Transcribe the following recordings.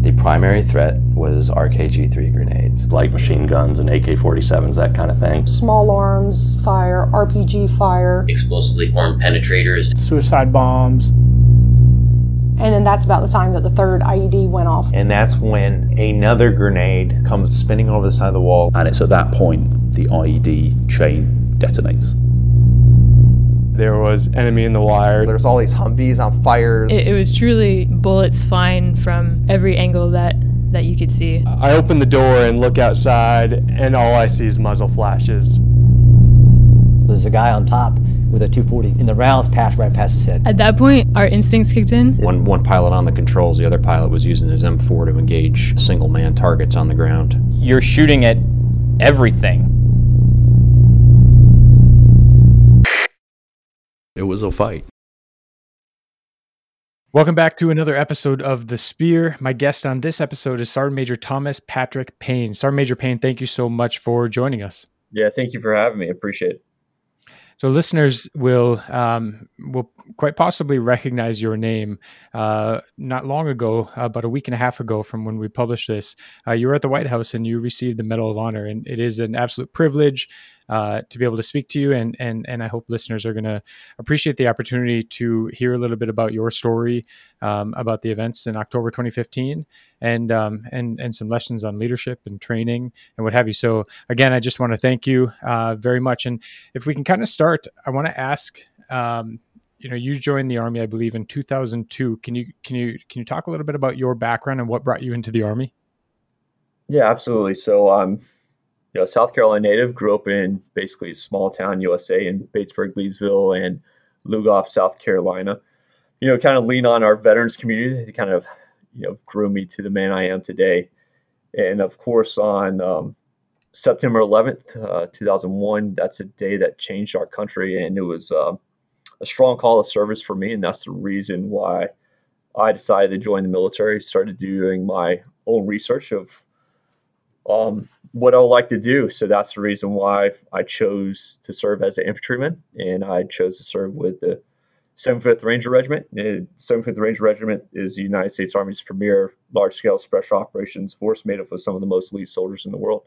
The primary threat was RKG 3 grenades. Light machine guns and AK 47s, that kind of thing. Small arms fire, RPG fire. Explosively formed penetrators. Suicide bombs. And then that's about the time that the third IED went off. And that's when another grenade comes spinning over the side of the wall. And it's at that point the IED chain detonates. There was enemy in the wire. There's all these Humvees on fire. It, it was truly bullets flying from every angle that that you could see. I open the door and look outside, and all I see is muzzle flashes. There's a guy on top with a 240, and the rounds passed right past his head. At that point, our instincts kicked in. One one pilot on the controls, the other pilot was using his M4 to engage single man targets on the ground. You're shooting at everything. It was a fight. Welcome back to another episode of The Spear. My guest on this episode is Sergeant Major Thomas Patrick Payne. Sergeant Major Payne, thank you so much for joining us. Yeah, thank you for having me. Appreciate it. So listeners will um, will quite possibly recognize your name. Uh, not long ago, about a week and a half ago, from when we published this, uh, you were at the White House and you received the Medal of Honor, and it is an absolute privilege uh, to be able to speak to you. And and and I hope listeners are going to appreciate the opportunity to hear a little bit about your story, um, about the events in October 2015, and um, and and some lessons on leadership and training and what have you. So again, I just want to thank you uh, very much. And if we can kind of start, I want to ask. Um, you know, you joined the army, I believe, in 2002. Can you can you can you talk a little bit about your background and what brought you into the army? Yeah, absolutely. So, um, you know, South Carolina native, grew up in basically a small town USA in Batesburg, Leesville, and Lugoff, South Carolina. You know, kind of lean on our veterans community to kind of, you know, grew me to the man I am today. And of course, on um, September 11th, uh, 2001, that's a day that changed our country. And it was uh, a strong call of service for me. And that's the reason why I decided to join the military, started doing my own research of um, what I would like to do. So that's the reason why I chose to serve as an infantryman, and I chose to serve with the 75th Ranger Regiment. The 75th Ranger Regiment is the United States Army's premier large-scale special operations force, made up of some of the most elite soldiers in the world.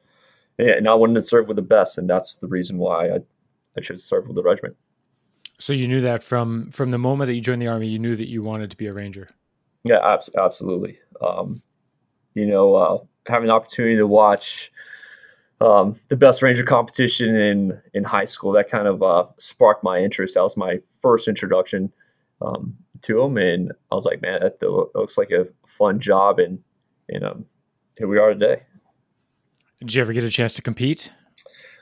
And I wanted to serve with the best, and that's the reason why I, I chose to serve with the regiment. So you knew that from from the moment that you joined the army, you knew that you wanted to be a ranger. Yeah, ab- absolutely. Um, you know, uh, having the opportunity to watch um, the best ranger competition in in high school that kind of uh, sparked my interest. That was my first introduction um, to them, and I was like, man, that looks like a fun job, and and um, here we are today. Did you ever get a chance to compete?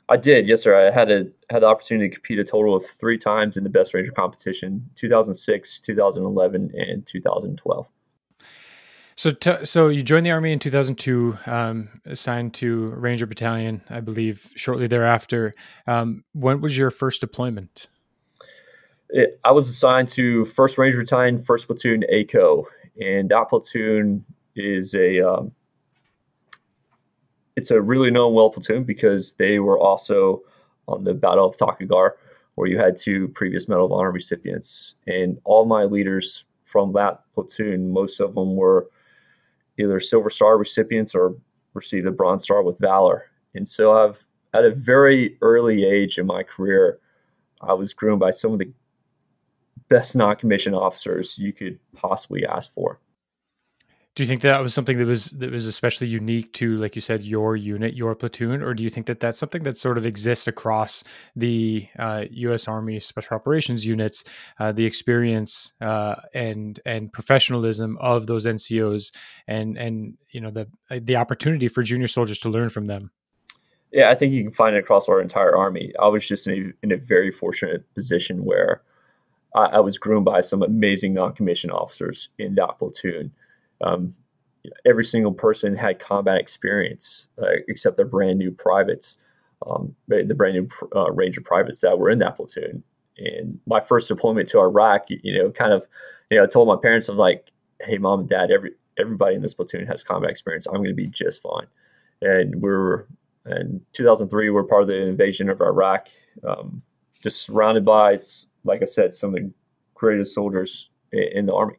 I did, yes, sir. I had a had the opportunity to compete a total of three times in the best ranger competition: 2006, 2011, and 2012. So, t- so you joined the army in 2002, um, assigned to Ranger Battalion, I believe. Shortly thereafter, um, when was your first deployment? It, I was assigned to First Ranger Battalion, First Platoon ACO, and that platoon is a um, it's a really known well platoon because they were also on the Battle of Takur Ghar, where you had two previous Medal of Honor recipients, and all my leaders from that platoon, most of them were either Silver Star recipients or received a Bronze Star with Valor. And so I've at a very early age in my career, I was groomed by some of the best non-commissioned officers you could possibly ask for. Do you think that was something that was that was especially unique to, like you said, your unit, your platoon, or do you think that that's something that sort of exists across the uh, U.S. Army Special Operations units, uh, the experience uh, and and professionalism of those NCOs, and and you know the the opportunity for junior soldiers to learn from them? Yeah, I think you can find it across our entire army. I was just in a, in a very fortunate position where I, I was groomed by some amazing non-commissioned officers in that platoon. Um, every single person had combat experience, uh, except the brand new privates. um, the brand new uh, Ranger privates that were in that platoon. And my first deployment to Iraq, you know, kind of, you know, I told my parents, I'm like, hey, mom and dad, every everybody in this platoon has combat experience. I'm going to be just fine. And we're in 2003, we're part of the invasion of Iraq, um, just surrounded by, like I said, some of the greatest soldiers in the army.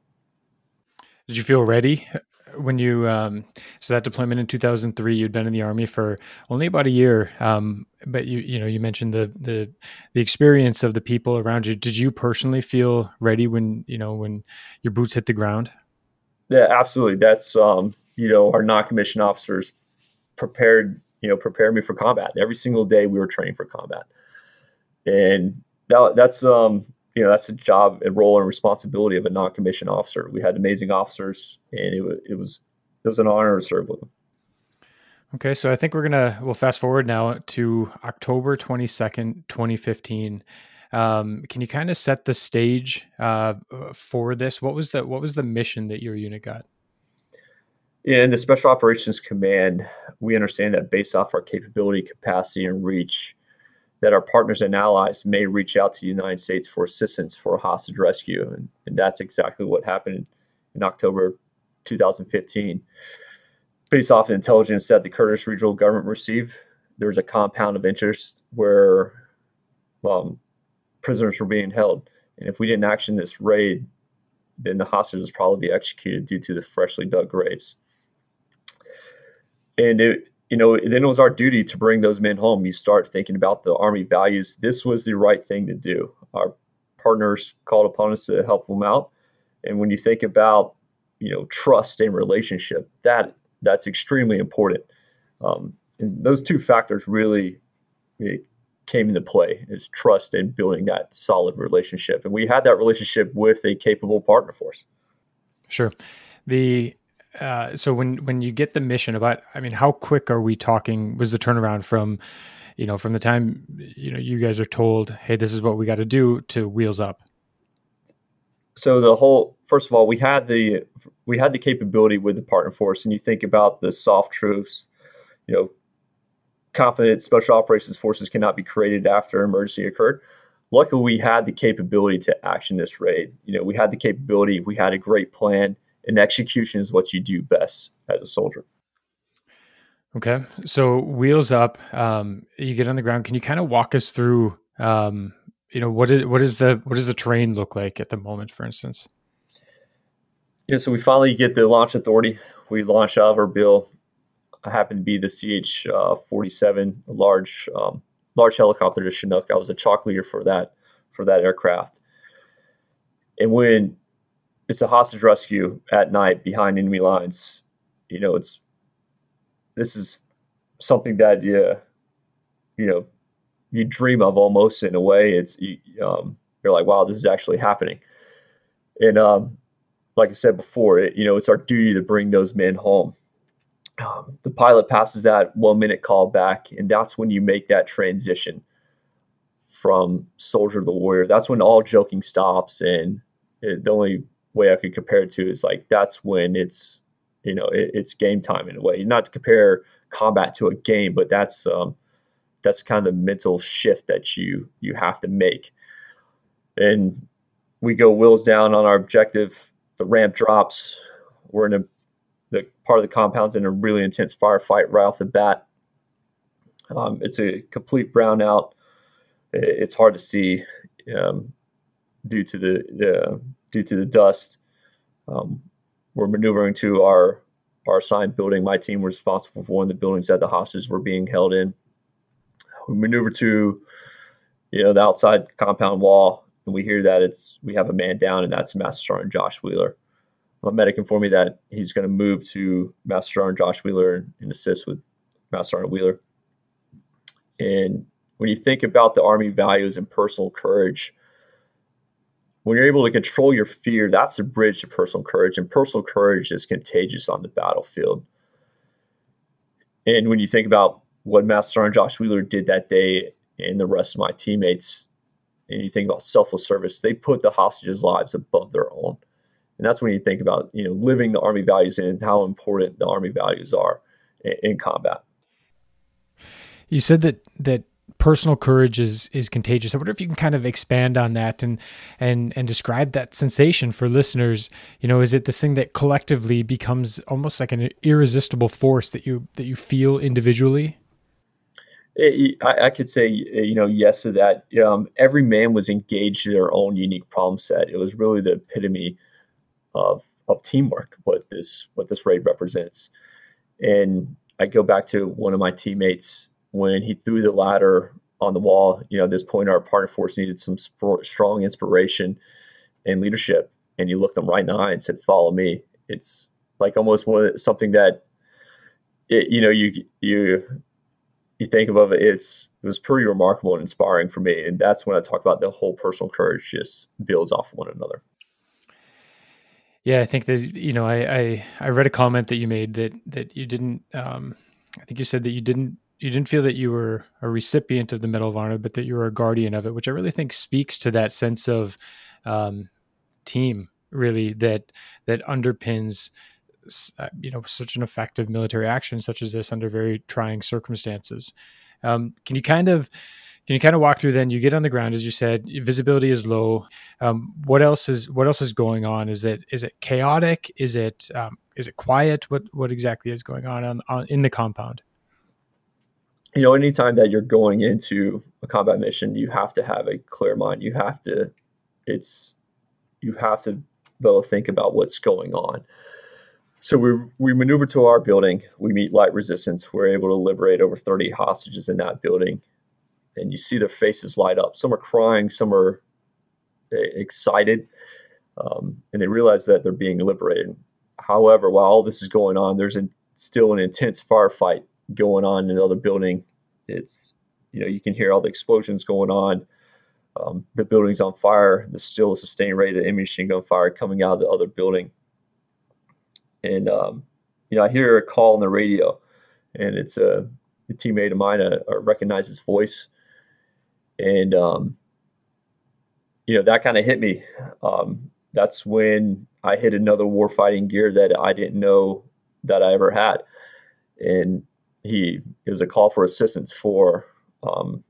Did you feel ready when you um, so that deployment in 2003 you'd been in the army for only about a year um, but you you know you mentioned the the the experience of the people around you. Did you personally feel ready when you know when your boots hit the ground? Yeah absolutely. That's um you know our non-commissioned officers prepared you know prepared me for combat. Every single day we were training for combat. And that, that's um you know that's the job and role and responsibility of a non-commissioned officer. We had amazing officers, and it, it was it was an honor to serve with them. Okay, so I think we're gonna we'll fast forward now to October twenty second, twenty fifteen. Um, can you kind of set the stage uh, for this? What was the what was the mission that your unit got? In the Special Operations Command, we understand that based off our capability, capacity, and reach, that our partners and allies may reach out to the United States for assistance for a hostage rescue. And, and that's exactly what happened in October 2015. Based off intelligence that the Kurdish regional government received, there was a compound of interest where um, prisoners were being held. And if we didn't action this raid, then the hostages would probably be executed due to the freshly dug graves. And it, you know, then it was our duty to bring those men home. You start thinking about the Army values. This was the right thing to do. Our partners called upon us to help them out. And when you think about, you know, trust and relationship, that that's extremely important. Um, and those two factors really came into play is trust and building that solid relationship. And we had that relationship with a capable partner force. Sure. The uh, so when when you get the mission about i mean how quick are we talking was the turnaround from you know from the time you know you guys are told hey this is what we got to do to wheels up? So the whole first of all we had the we had the capability with the partner force and you think about the SOF truths you know competent special operations forces cannot be created after an emergency occurred. Luckily we had the capability to action this raid. You know we had the capability we had a great plan and execution is what you do best as a soldier. Okay, so wheels up. Um, you get on the ground. Can you kind of walk us through? Um, you know what is what is the what does the terrain look like at the moment, for instance? Yeah, so we finally get the launch authority. We launch out of our bill. I happen to be the CH uh, 47, a large um, large helicopter to Chinook. I was a chalk leader for that for that aircraft. And when it's a hostage rescue at night behind enemy lines. You know, it's this is something that you you know you dream of almost in a way. It's you, um, you're like, wow, this is actually happening. And um, like I said before, it, you know, it's our duty to bring those men home. Um, the pilot passes that one minute call back, and that's when you make that transition from soldier to warrior. That's when all joking stops, and it, the only way I could compare it to is like that's when it's you know it, it's game time in a way. Not to compare combat to a game, but that's um, that's kind of the mental shift that you you have to make. And we go wheels down on our objective. The ramp drops. We're in a the part of the compound's in a really intense firefight right off the bat. Um, it's a complete brownout. It's hard to see um, due to the, the due to the dust. Um, we're maneuvering to our our assigned building. My team was responsible for one of the buildings that the hostages were being held in. We maneuver to, you know, the outside compound wall, and we hear that it's we have a man down, and that's Master Sergeant Josh Wheeler. My medic informed me that he's going to move to Master Sergeant Josh Wheeler and, and assist with Master Sergeant Wheeler. And when you think about the Army values and personal courage, when you're able to control your fear, that's a bridge to personal courage, and personal courage is contagious on the battlefield. And when you think about what Master Sergeant Josh Wheeler did that day and the rest of my teammates, and you think about selfless service, they put the hostages' lives above their own. And that's when you think about you know living the Army values and how important the Army values are in, in combat. You said that that personal courage is is contagious. I wonder if you can kind of expand on that and and and describe that sensation for listeners. You know, is it this thing that collectively becomes almost like an irresistible force that you that you feel individually? I, I, could say, you know, yes to that. Um, every man was engaged in their own unique problem set. It was really the epitome of of teamwork. What this what this raid represents, and I go back to one of my teammates when he threw the ladder on the wall. You know, at this point, our partner force needed some sp- strong inspiration and leadership, and you looked them right in the eye and said, "Follow me." It's like almost one, something that, it, you know, you you you think of it, it's it was pretty remarkable and inspiring for me. And that's when I talk about the whole personal courage just builds off one another. Yeah, I think that you know, I, I I read a comment that you made that that you didn't. Um, I think you said that you didn't you didn't feel that you were a recipient of the Medal of Honor, but that you were a guardian of it, which I really think speaks to that sense of um, team, really that that underpins uh, you know such an effective military action such as this under very trying circumstances. Um, can you kind of can you kind of walk through then? You get on the ground as you said visibility is low. Um, what else is what else is going on? Is it is it chaotic? Is it um, is it quiet? What what exactly is going on, on, on in the compound you know anytime that you're going into a combat mission you have to have a clear mind you have to it's you have to be able to think about what's going on so we we maneuver to our building. We meet light resistance. We're able to liberate over 30 hostages in that building, and you see their faces light up. Some are crying, some are eh, excited, um, and they realize that they're being liberated. However, while all this is going on, there's a, still an intense firefight going on in another building. It's you know you can hear all the explosions going on. Um, the building's on fire. There's still a sustained rate of machine gun fire coming out of the other building and um, you know I hear a call on the radio, and it's a, a teammate of mine. I, I recognize his voice, and um, you know that kind of hit me. Um, that's when I hit another warfighting gear that I didn't know that I ever had, and he it was a call for assistance for um,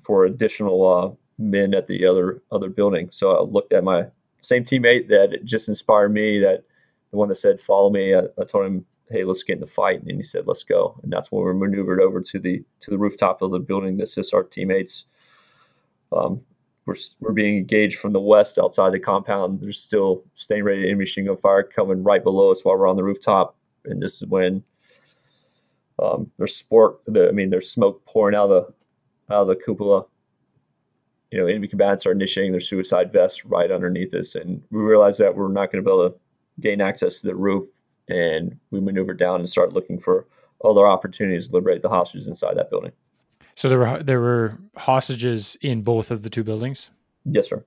for additional uh, men at the other other building. So I looked at my same teammate that just inspired me that the one that said follow me. I, I, told him hey let's get in the fight. And he said let's go. And that's when we maneuvered over to the to the rooftop of the building to assist our teammates. Um, we're, we're being engaged from the west outside the compound. There's still staying ready enemy machine gun fire coming right below us while we're on the rooftop. And this is when um, there's sport the, i mean there's smoke pouring out of the out of the cupola you know enemy combatants are initiating their suicide vests right underneath us and we realize that we're not going to be able to gain access to the roof, and we maneuvered down and started looking for other opportunities to liberate the hostages inside that building. So there were there were hostages in both of the two buildings. Yes, sir.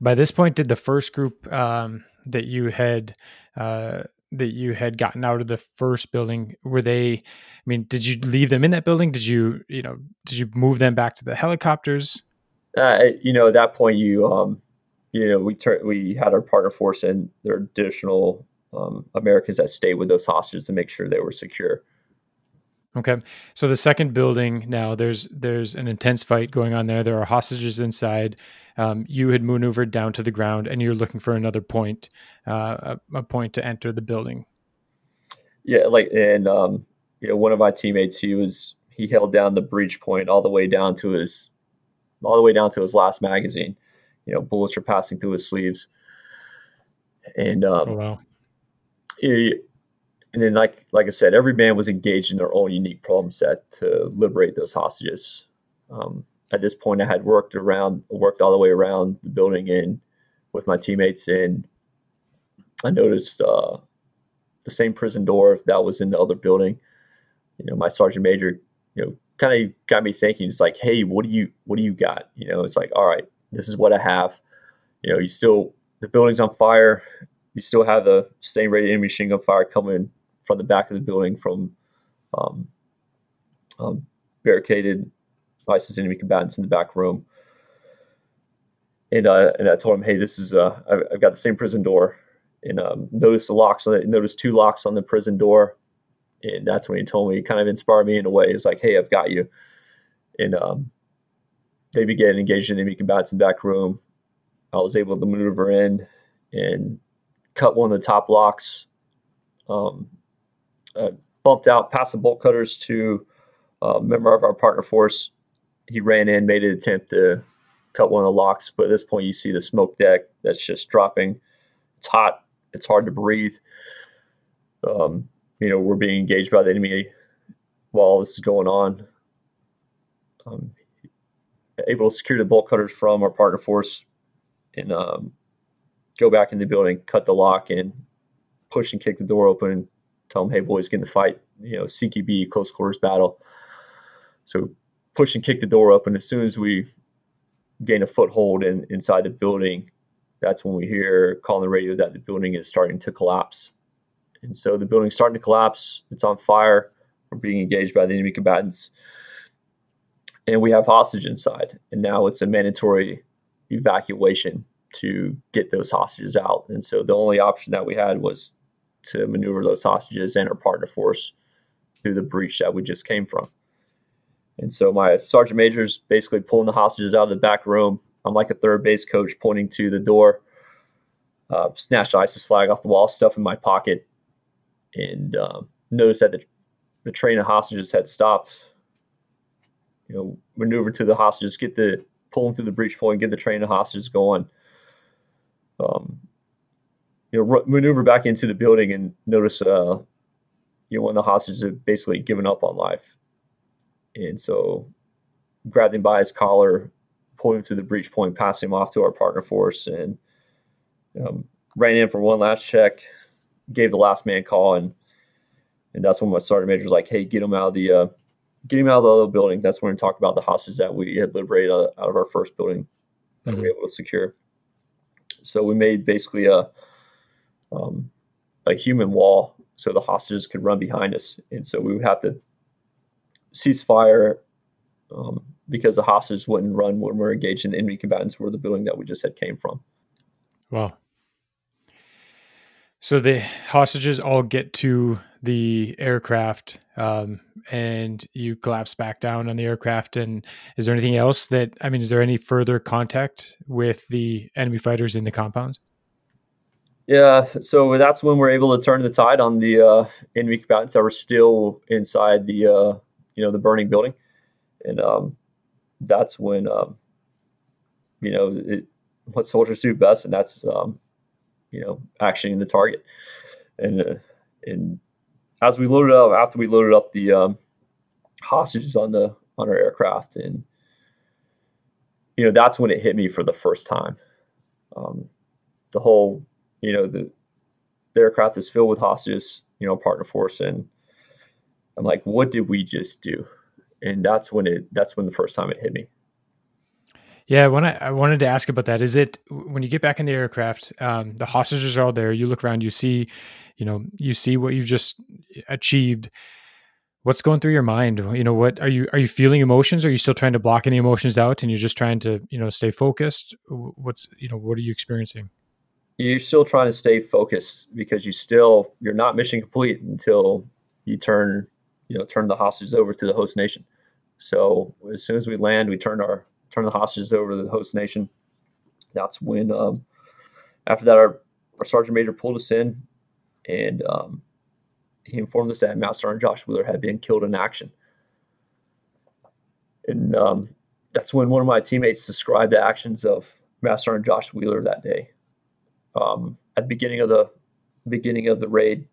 By this point, did the first group um, that you had uh, that you had gotten out of the first building were they? I mean, did you leave them in that building? Did you you know did you move them back to the helicopters? Uh, you know, at that point, you um, you know, we tur- we had our partner force and there are additional um, Americans that stayed with those hostages to make sure they were secure. Okay, so the second building now there's there's an intense fight going on there. There are hostages inside. Um, you had maneuvered down to the ground, and you're looking for another point, uh, a, a, point to enter the building. Yeah, like and um, you know, one of my teammates, he was he held down the breach point all the way down to his all the way down to his last magazine you know, bullets were passing through his sleeves. And um, oh, wow. He, and then, like like I said, every man was engaged in their own unique problem set to liberate those hostages. Um, at this point, I had worked around, worked all the way around the building and with my teammates, and I noticed uh, the same prison door that was in the other building. You know, my sergeant major, you know, kind of got me thinking. It's like, hey, what do you, what do you got? You know, it's like, all right, this is what I have. You know, you still the building's on fire. You still have the same rated enemy machine gun fire coming from the back of the building from um, um, barricaded ISIS enemy combatants in the back room. And uh, and I told him, hey, this is uh, I've, got the same prison door, and um, notice the locks on it. Notice two locks on the prison door, and that's when he told me, kind of inspired me in a way. He's like, "Hey, I've got you," and um, they began engaging enemy combatants in the back room. I was able to maneuver in and cut one of the top locks. Um, bumped out past the bolt cutters to a member of our partner force. He ran in, made an attempt to cut one of the locks, but at this point, you see the smoke deck that's just dropping. It's hot. It's hard to breathe. Um, you know, we're being engaged by the enemy while this is going on. Um, able to secure the bolt cutters from our partner force and um, go back in the building, cut the lock, and push and kick the door open. Tell them, "Hey, boys, get in the fight." You know, CQB, close quarters battle. So push and kick the door open. As soon as we gain a foothold in, inside the building, that's when we hear call on the radio that the building is starting to collapse. And so the building's starting to collapse. It's on fire. We're being engaged by the enemy combatants. And we have hostage inside. And now it's a mandatory evacuation to get those hostages out. And so the only option that we had was to maneuver those hostages and our partner force through the breach that we just came from. And so my sergeant major's basically pulling the hostages out of the back room. I'm like a third base coach pointing to the door. Uh, snatched ISIS flag off the wall, stuff in my pocket, and um, noticed that the, the train of hostages had stopped. You know, maneuver to the hostages, get the pull them through the breach point, get the train of hostages going. Um, you know, r- maneuver back into the building and notice, uh, you know, one of the hostages had basically given up on life, and so grabbed him by his collar, pulled him through the breach point, passed him off to our partner force, and um, ran in for one last check, gave the last man call, and and that's when my sergeant major was like, "Hey, get him out of the uh, get him out of the other building." That's when we talked about the hostages that we had liberated out, out of our first building that Mm-hmm. we were able to secure. So we made basically a um, a human wall so the hostages could run behind us, and so we would have to cease fire um, because the hostages wouldn't run when we're engaged in enemy combatants where the building that we just had came from. Wow. So the hostages all get to the aircraft, um, and you collapse back down on the aircraft. And is there anything else that I mean? Is there any further contact with the enemy fighters in the compounds? Yeah, so that's when we're able to turn the tide on the uh, enemy combatants that were still inside the uh, you know the burning building, and um, that's when um, you know it, what soldiers do best, and that's um, you know actioning the target, and uh, and as we loaded up after we loaded up the um, hostages on the on our aircraft, and you know that's when it hit me for the first time. Um, the whole you know the, the aircraft is filled with hostages you know partner force and i'm like what did we just do and that's when it that's when the first time it hit me Yeah, when I, I wanted to ask about that, is it when you get back in the aircraft, um, the hostages are all there. You look around, you see, you know, you see what you've just achieved. What's going through your mind? You know, what are you are you feeling emotions? Are you still trying to block any emotions out, and you're just trying to you know stay focused? What's you know what are you experiencing? You're still trying to stay focused because you still you're not mission complete until you turn you know turn the hostages over to the host nation. So as soon as we land we turn our turn the hostages over to the host nation. That's when um, after that our, our sergeant major pulled us in and um, he informed us that master sergeant josh wheeler had been killed in action. And um, that's when one of my teammates described the actions of master sergeant josh wheeler that day um, at the beginning of the beginning of the raid.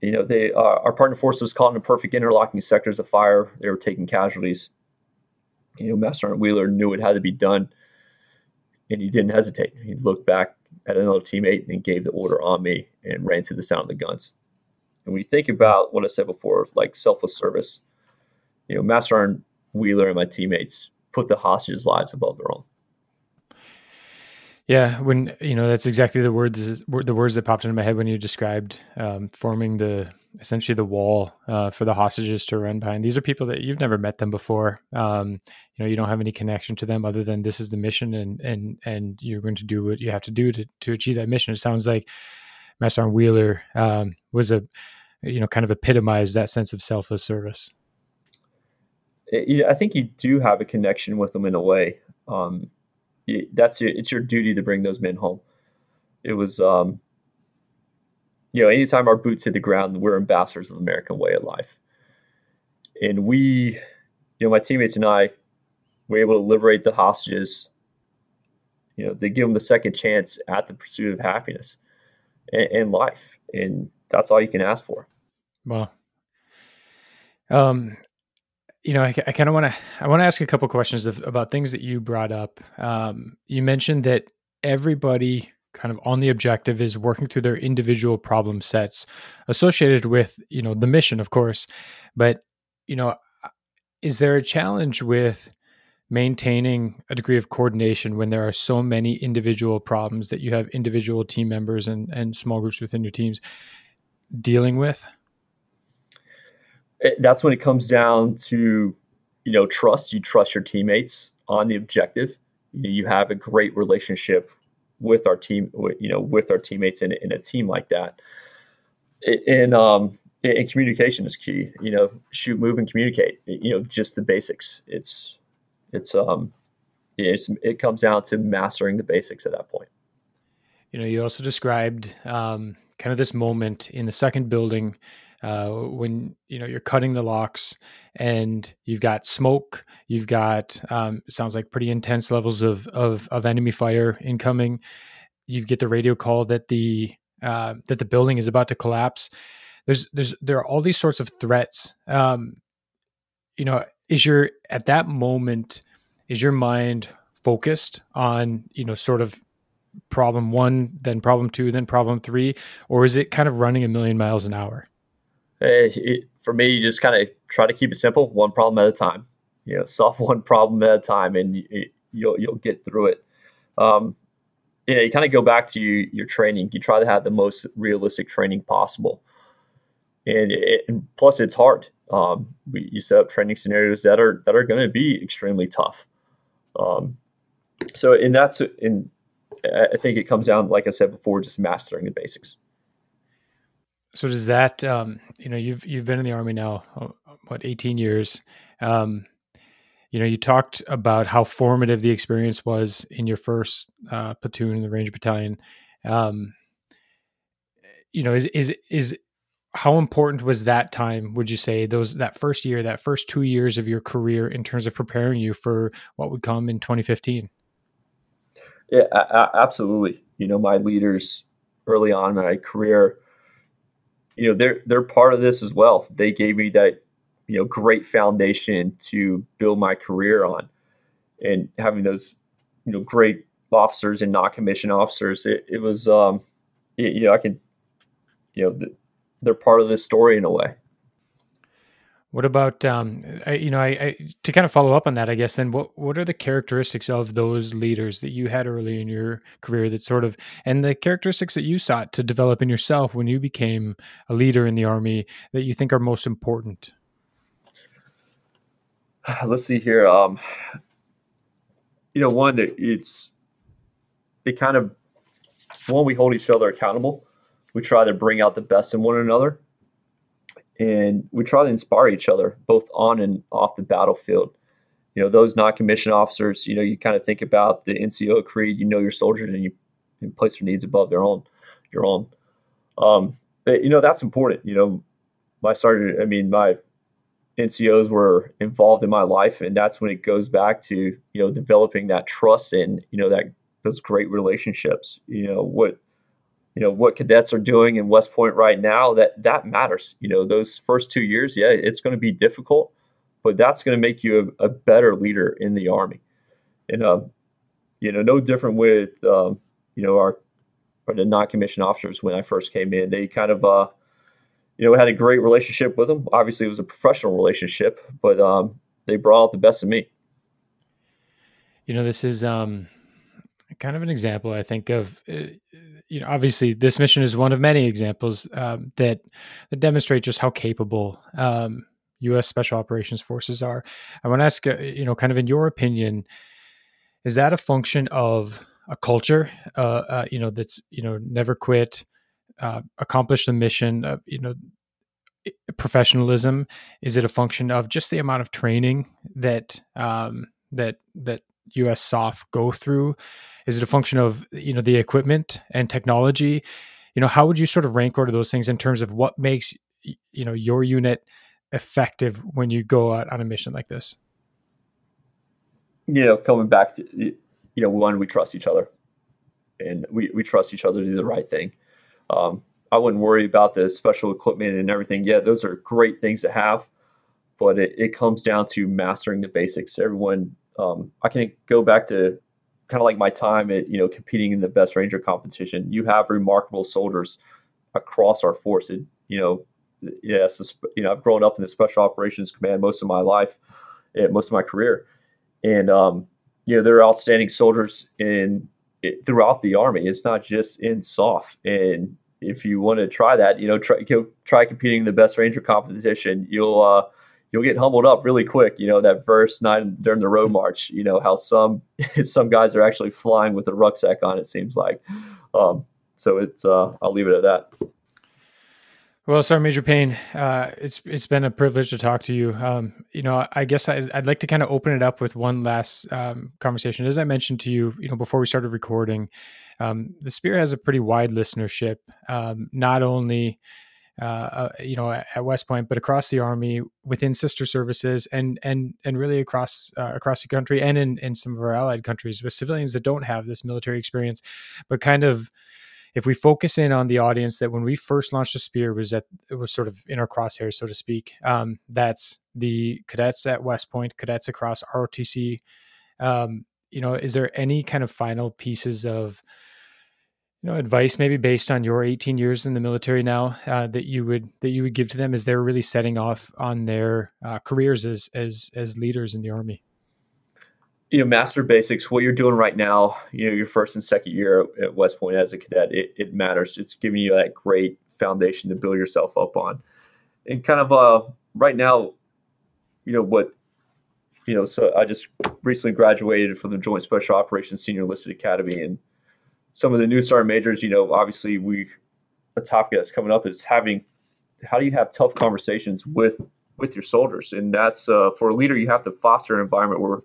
You know, they uh, our partner force was caught in the perfect interlocking sectors of fire. They were taking casualties. You know, Master Sergeant Wheeler knew it had to be done, and he didn't hesitate. He looked back at another teammate and gave the order on me and ran to the sound of the guns. And when you think about what I said before, like selfless service, you know, Master Sergeant Wheeler and my teammates put the hostages' lives above their own. Yeah, when you know that's exactly the words the words that popped into my head when you described um, forming the essentially the wall uh, for the hostages to run behind. These are people that you've never met them before. Um, you know, you don't have any connection to them other than this is the mission, and and and you're going to do what you have to do to to achieve that mission. It sounds like Master Wheeler um, was a you know kind of epitomized that sense of selfless service. I think you do have a connection with them in a way. Um, that's your, it's your duty to bring those men home. It was, um, you know, anytime our boots hit the ground, we're ambassadors of American way of life. And we, you know, my teammates and I were able to liberate the hostages. You know, they give them the second chance at the pursuit of happiness and, and life, and that's all you can ask for. Well, um, you know, I, I kind of want to I want to ask a couple questions of, about things that you brought up. Um, you mentioned that everybody kind of on the objective is working through their individual problem sets associated with you know the mission, of course. But you know, is there a challenge with maintaining a degree of coordination when there are so many individual problems that you have individual team members and and small groups within your teams dealing with? That's when it comes down to you know trust. You trust your teammates on the objective. You, you have a great relationship with our team. You know, with our teammates in, in a team like that. And um, and communication is key. You know, shoot, move, and communicate. You know, just the basics. It's it's um it's it comes down to mastering the basics at that point. You know, you also described um, kind of this moment in the second building uh, when you know you're cutting the locks and you've got smoke, you've got um, sounds like pretty intense levels of, of of enemy fire incoming. You get the radio call that the uh, that the building is about to collapse. There's there's there are all these sorts of threats. Um, you know, is your at that moment is your mind focused on you know sort of problem one, then problem two, then problem three, or is it kind of running a million miles an hour? It, for me, you just kind of try to keep it simple, one problem at a time. You know, solve one problem at a time, and you, you'll you'll get through it. Um, you know, you kind of go back to you, your training. You try to have the most realistic training possible, and, and plus, it's hard. Um, we, you set up training scenarios that are that are going to be extremely tough. Um, so, and that's in. I think it comes down, like I said before, just mastering the basics. So does that, um, you know, you've you've been in the army now, oh, what, eighteen years? Um, you know, you talked about how formative the experience was in your first uh, platoon in the Ranger Battalion. Um, you know, is is is how important was that time? Would you say those that first year, that first two years of your career, in terms of preparing you for what would come in 2015? Yeah, absolutely. You know, my leaders early on in my career you know they're they're part of this as well. They gave me that you know great foundation to build my career on, and having those you know great officers and not commissioned officers, it, it was um, it, you know I could you know they're part of this story in a way. What about um, I, you know, I, I, to kind of follow up on that, I guess. Then, what what are the characteristics of those leaders that you had early in your career that sort of, and the characteristics that you sought to develop in yourself when you became a leader in the army that you think are most important? Let's see here. Um, you know, one that it's it kind of one we hold each other accountable. We try to bring out the best in one another and we try to inspire each other both on and off the battlefield. You know, those non-commissioned officers, you know, you kind of think about the NCO creed, you know your soldiers and you, you place their needs above their own, your own. Um, but, you know, that's important. You know, my sergeant, I mean, my NCOs were involved in my life, and that's when it goes back to, you know, developing that trust and, you know, that those great relationships. You know, what you know what cadets are doing in West Point right now, that that matters. You know, those first two years, yeah, it's going to be difficult, but that's going to make you a, a, better leader in the Army. And um, you know, no different with um, you know our, our the non-commissioned officers when I first came in. They kind of uh, you know had a great relationship with them. Obviously, it was a professional relationship, but um, they brought out the best of me. You know, this is um, kind of an example, I think, of uh, you know, obviously this mission is one of many examples um, that that demonstrate just how capable um, U.S. Special Operations Forces are. I want to ask, uh, you know, kind of in your opinion, is that a function of a culture, uh, uh, you know, that's you know never quit, uh, accomplish the mission? Uh, you know, professionalism? Is it a function of just the amount of training that um, that that U.S. SOF go through? Is it a function of you know the equipment and technology? You know, how would you sort of rank order those things in terms of what makes you know your unit effective when you go out on a mission like this? You know, coming back to you know, one we trust each other, and we we trust each other to do the right thing. Um, I wouldn't worry about the special equipment and everything. Yeah, those are great things to have, but it, it comes down to mastering the basics. Everyone, um, I can go back to kind of like my time at you know competing in the best ranger competition. You have remarkable soldiers across our force. You know, yes, you know I've grown up in the Special Operations Command most of my life, most of my career, and um, you know they're outstanding soldiers in it, throughout the army. It's not just in SOF and if you want to try that, you know, try try competing in the best ranger competition. You'll uh, you'll get humbled up really quick. You know that verse nine during the road march. You know how some some guys are actually flying with a rucksack on. It seems like. Um, so it's uh, I'll leave it at that. Well, Sergeant Major Payne, uh, it's it's been a privilege to talk to you. Um, you know, I guess I'd, I'd, like to kind of open it up with one last um, conversation. As I mentioned to you, you know, before we started recording, um, the Spear has a pretty wide listenership, um, not only uh, uh, you know at West Point, but across the Army, within sister services, and and and really across uh, across the country, and in in some of our allied countries with civilians that don't have this military experience, but kind of if we focus in on the audience that when we first launched the spear was at it was sort of in our crosshairs so to speak um, that's the cadets at west point cadets across rotc um, you know is there any kind of final pieces of you know advice maybe based on your 18 years in the military now uh, that you would that you would give to them? As they're really setting off on their uh, careers as as as leaders in the army? You know master basics what you're doing right now you know your first and second year at west point as a cadet it, it matters. It's giving you that great foundation to build yourself up on. And kind of uh right now you know what you know so i just recently graduated from the joint special operations senior enlisted academy and some of the new sergeant majors, you know, obviously we a topic that's coming up is having how do you have tough conversations with with your soldiers, and that's uh, for a leader you have to foster an environment where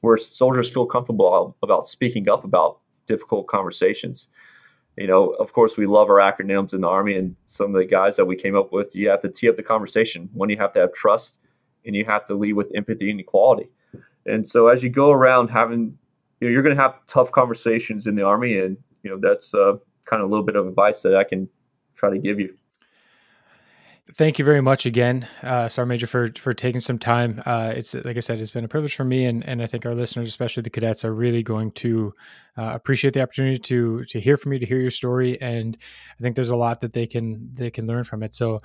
where soldiers feel comfortable about speaking up about difficult conversations. You know, of course, we love our acronyms in the Army, and some of the guys that we came up with, you have to tee up the conversation. One, you have to have trust, and you have to lead with empathy and equality. And so, as you go around having you know, you're going to have tough conversations in the army, and you know that's uh, kind of a little bit of advice that I can try to give you. Thank you very much again, uh, Sergeant Major, for for taking some time. Uh, it's like I said, it's been a privilege for me, and and I think our listeners, especially the cadets, are really going to uh, appreciate the opportunity to to hear from you, to hear your story, and I think there's a lot that they can they can learn from it. So.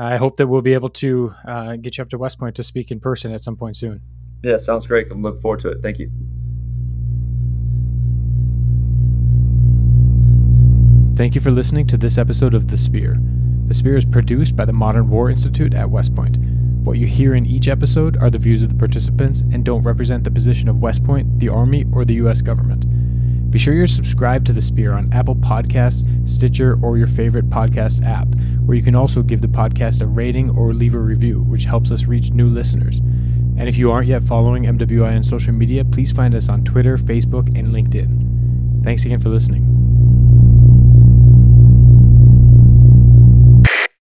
I hope that we'll be able to uh, get you up to West Point to speak in person at some point soon. Yeah, sounds great. I'm looking forward to it. Thank you. Thank you for listening to this episode of The Spear. The Spear is produced by the Modern War Institute at West Point. What you hear in each episode are the views of the participants and don't represent the position of West Point, the Army, or the U.S. government. Be sure you're subscribed to The Spear on Apple Podcasts, Stitcher, or your favorite podcast app, where you can also give the podcast a rating or leave a review, which helps us reach new listeners. And if you aren't yet following MWI on social media, please find us on Twitter, Facebook, and LinkedIn. Thanks again for listening.